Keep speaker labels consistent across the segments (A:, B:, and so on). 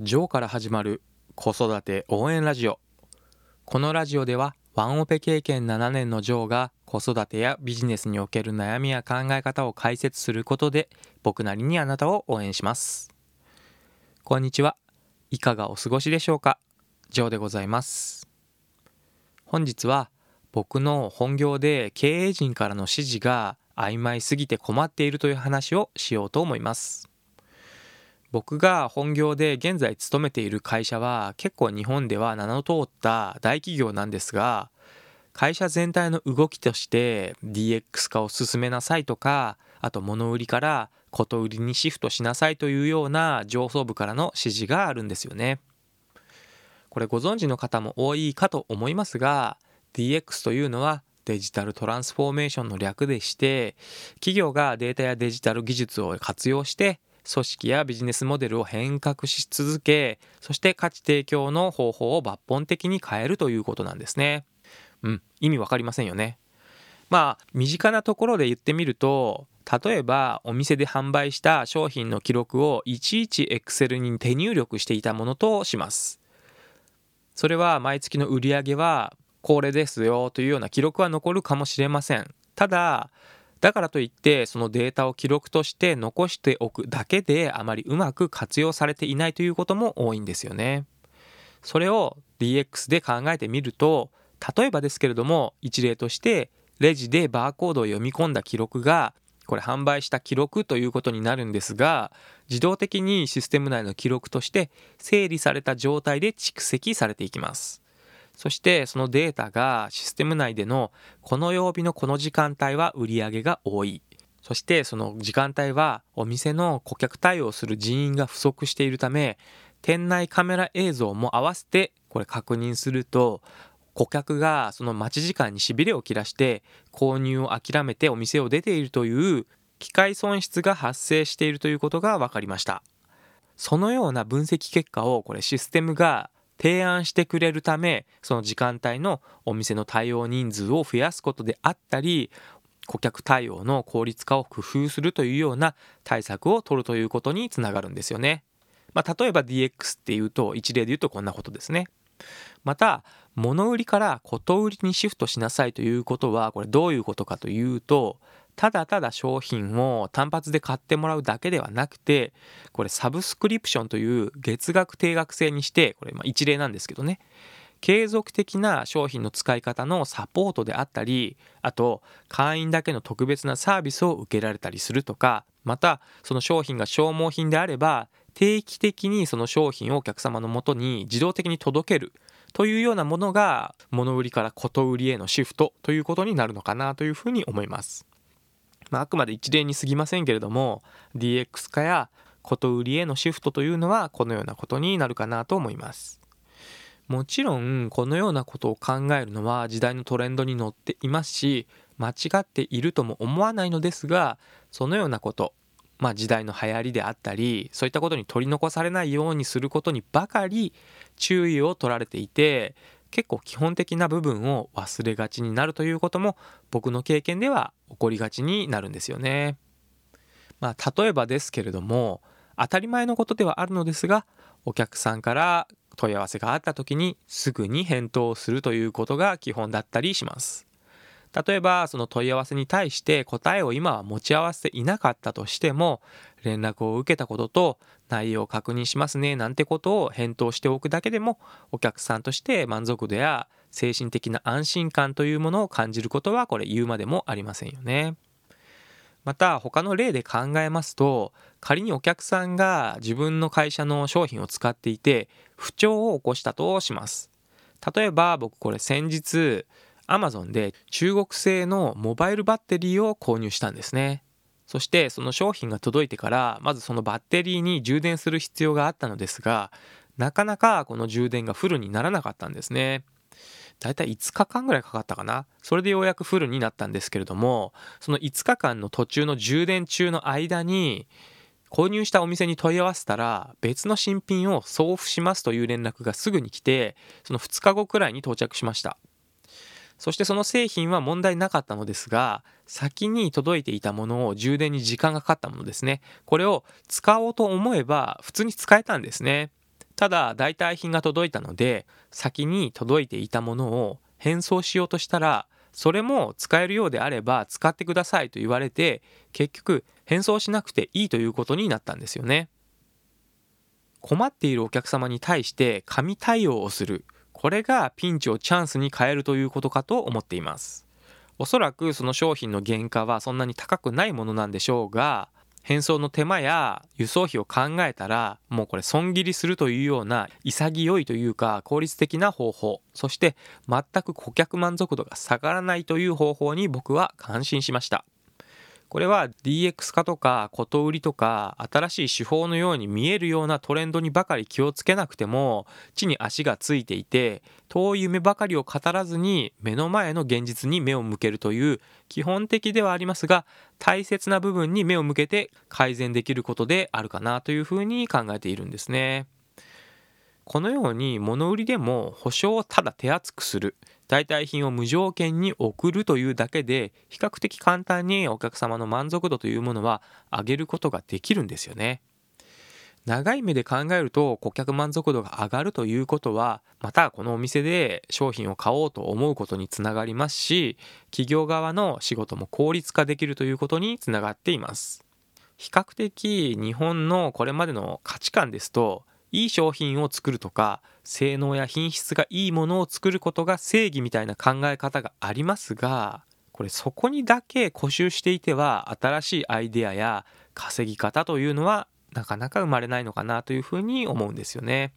A: ジョーから始まる子育て応援ラジオ。このラジオではワンオペ経験7年のジョーが子育てやビジネスにおける悩みや考え方を解説することで僕なりにあなたを応援します。こんにちは。いかがお過ごしでしょうか？ジョーでございます。本日は僕の本業で経営陣からの指示が曖昧すぎて困っているという話をしようと思います。僕が本業で現在勤めている会社は結構日本では名の通った大企業なんですが会社全体の動きとして DX 化を進めなさいとかあと物売りからこと売りにシフトしなさいというような上層部からの指示があるんですよね。これご存知の方も多いかと思いますが DX というのはデジタルトランスフォーメーションの略でして企業がデータやデジタル技術を活用して組織やビジネスモデルを変革し続けそして価値提供の方法を抜本的に変えるということなんですね。うん、意味わかりませんよね。まあ身近なところで言ってみると例えばお店で販売した商品の記録をいちいち Excel に手入力していたものとします。それは毎月の売り上げはこれですよというような記録は残るかもしれません。ただ、だからといってそのデータを記録として残しておくだけであまりうまく活用されていないということも多いんですよね。それを DX で考えてみると例えばですけれども一例としてレジでバーコードを読み込んだ記録がこれ販売した記録ということになるんですが自動的にシステム内の記録として整理された状態で蓄積されていきます。そしてそのデータがシステム内でのこの曜日のこの時間帯は売り上げが多い。そしてその時間帯はお店の顧客対応する人員が不足しているため店内カメラ映像も合わせてこれ確認すると顧客がその待ち時間にしびれを切らして購入を諦めてお店を出ているという機械損失が発生しているということが分かりましたそのような分析結果をこれシステムが提案してくれるためその時間帯のお店の対応人数を増やすことであったり顧客対応の効率化を工夫するというような対策を取るということにつながるんですよね。まあ、例えば DX っていうと一例で言うとこんなことですね。また物売りからこと売りにシフトしなさいということはこれどういうことかというとただただ商品を単発で買ってもらうだけではなくてこれサブスクリプションという月額定額制にしてこれま一例なんですけどね。継続的な商品の使い方のサポートであったりあと会員だけの特別なサービスを受けられたりするとかまたその商品が消耗品であれば定期的にその商品をお客様のもとに自動的に届けるというようなものが物売りからこと売りへのシフトということになるのかなというふうに思います。まあ、あくまで一例に過ぎませんけれども DX 化やこと売りへのシフトというのはこのようなことになるかなと思いますもちろんこのようなことを考えるのは時代のトレンドに乗っていますし間違っているとも思わないのですがそのようなことまあ時代の流行りであったりそういったことに取り残されないようにすることにばかり注意を取られていて結構基本的な部分を忘れがちになるということも僕の経験では起こりがちになるんですよね。まあ、例えばですけれども当たり前のことではあるのですがお客さんから問い合わせがあった時にすぐに返答するということが基本だったりします。例えばその問い合わせに対して答えを今は持ち合わせていなかったとしても連絡を受けたことと内容を確認しますねなんてことを返答しておくだけでもお客さんとして満足度や精神的な安心感というものを感じることはこれ言うまでもありませんよね。また他の例で考えますと仮にお客さんが自分の会社の商品を使っていて不調を起こしたとします。例えば僕これ先日 Amazon で中国製のモバイルバッテリーを購入したんですね。そしてその商品が届いてからまずそのバッテリーに充電する必要があったのですがなかなかこの充電がフルにならなかったんですね。だいたい5日間ぐらいかかったかな。それでようやくフルになったんですけれども、その5日間の途中の充電中の間に、購入したお店に問い合わせたら、別の新品を送付しますという連絡がすぐに来て、その2日後くらいに到着しました。そしてその製品は問題なかったのですが、先に届いていたものを充電に時間がかかったものですね。これを使おうと思えば普通に使えたんですね。ただ代替品が届いたので先に届いていたものを返送しようとしたらそれも使えるようであれば使ってくださいと言われて結局返送しなくていいということになったんですよね困っているお客様に対して神対応をするこれがピンチをチャンスに変えるということかと思っています。おそらくその商品の原価はそんなに高くないものなんでしょうが返送の手間や輸送費を考えたらもうこれ損切りするというような潔いというか効率的な方法そして全く顧客満足度が下がらないという方法に僕は感心しました。これは DX 化とかこと売りとか新しい手法のように見えるようなトレンドにばかり気をつけなくても地に足がついていて遠い夢ばかりを語らずに目の前の現実に目を向けるという基本的ではありますが大切な部分に目を向けて改善できることであるかなというふうに考えているんですね。このように物売りでも保証をただ手厚くする代替品を無条件に送るというだけで比較的簡単にお客様の満足度というものは上げることができるんですよね。長い目で考えると顧客満足度が上がるということはまたこのお店で商品を買おうと思うことにつながりますし企業側の仕事も効率化できるということにつながっています比較的日本のこれまでの価値観ですといい商品を作るとか性能や品質がいいものを作ることが正義みたいな考え方がありますがこれそこにだけ固執していては新しいアイデアや稼ぎ方というのはなかなか生まれないのかなというふうに思うんですよね。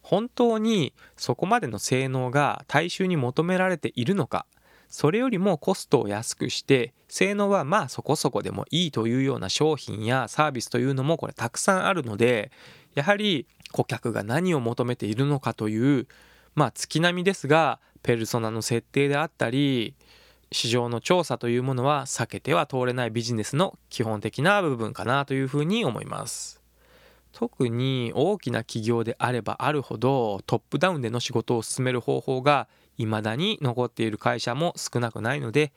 A: 本当にそこまでの性能が大衆に求められているのかそれよりもコストを安くして性能はまあそこそこでもいいというような商品やサービスというのもこれたくさんあるのでやはり顧客が何を求めているのかというまあ月並みですがペルソナの設定であったり市場の調査というものは避けては通れないビジネスの基本的な部分かなというふうに思います。特に大きな企業であればあるほどトップダウンでの仕事を進める方法が未だに残っている会社も少なくないので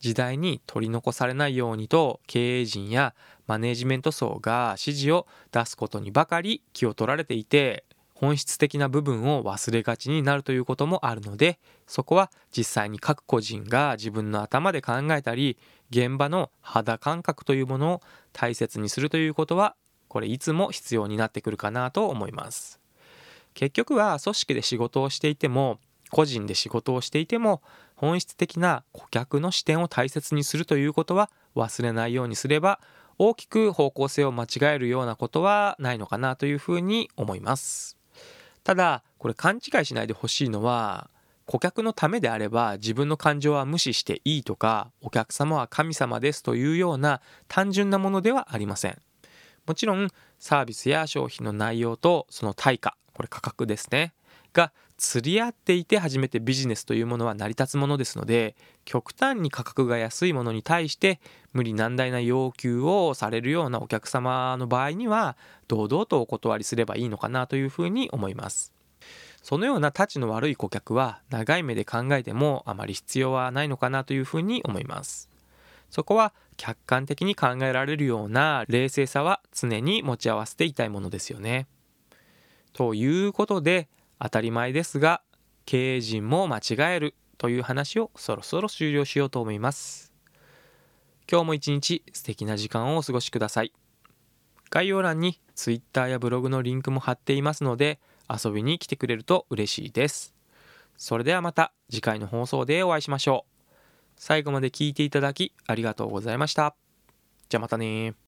A: 時代に取り残されないようにと経営陣やマネジメント層が指示を出すことにばかり気を取られていて本質的な部分を忘れがちになるということもあるのでそこは実際に各個人が自分の頭で考えたり現場の肌感覚というものを大切にするということはこれいつも必要になってくるかなと思います。結局は組織で仕事をしていても個人で仕事をしていても本質的な顧客の視点を大切にするということは忘れないようにすれば大きく方向性を間違えるようなことはないのかなというふうに思います。ただこれ勘違いしないでほしいのは顧客のためであれば自分の感情は無視していいとかお客様は神様ですというような単純なものではありません。もちろんサービスや商品の内容とその対価これ価格ですねが釣り合っていて初めてビジネスというものは成り立つものですので極端に価格が安いものに対して無理難題な要求をされるようなお客様の場合には堂々とお断りすればいいのかなというふうに思います。そのようなたちの悪い顧客は長い目で考えてもあまり必要はないのかなというふうに思います。そこは客観的に考えられるような冷静さは常に持ち合わせていたいものですよね。ということで当たり前ですが経営陣も間違えるという話をそろそろ終了しようと思います。今日も一日素敵な時間をお過ごしください。概要欄に Twitter やブログのリンクも貼っていますので遊びに来てくれると嬉しいです。それではまた次回の放送でお会いしましょう。最後まで聞いていただきありがとうございました。じゃあまたね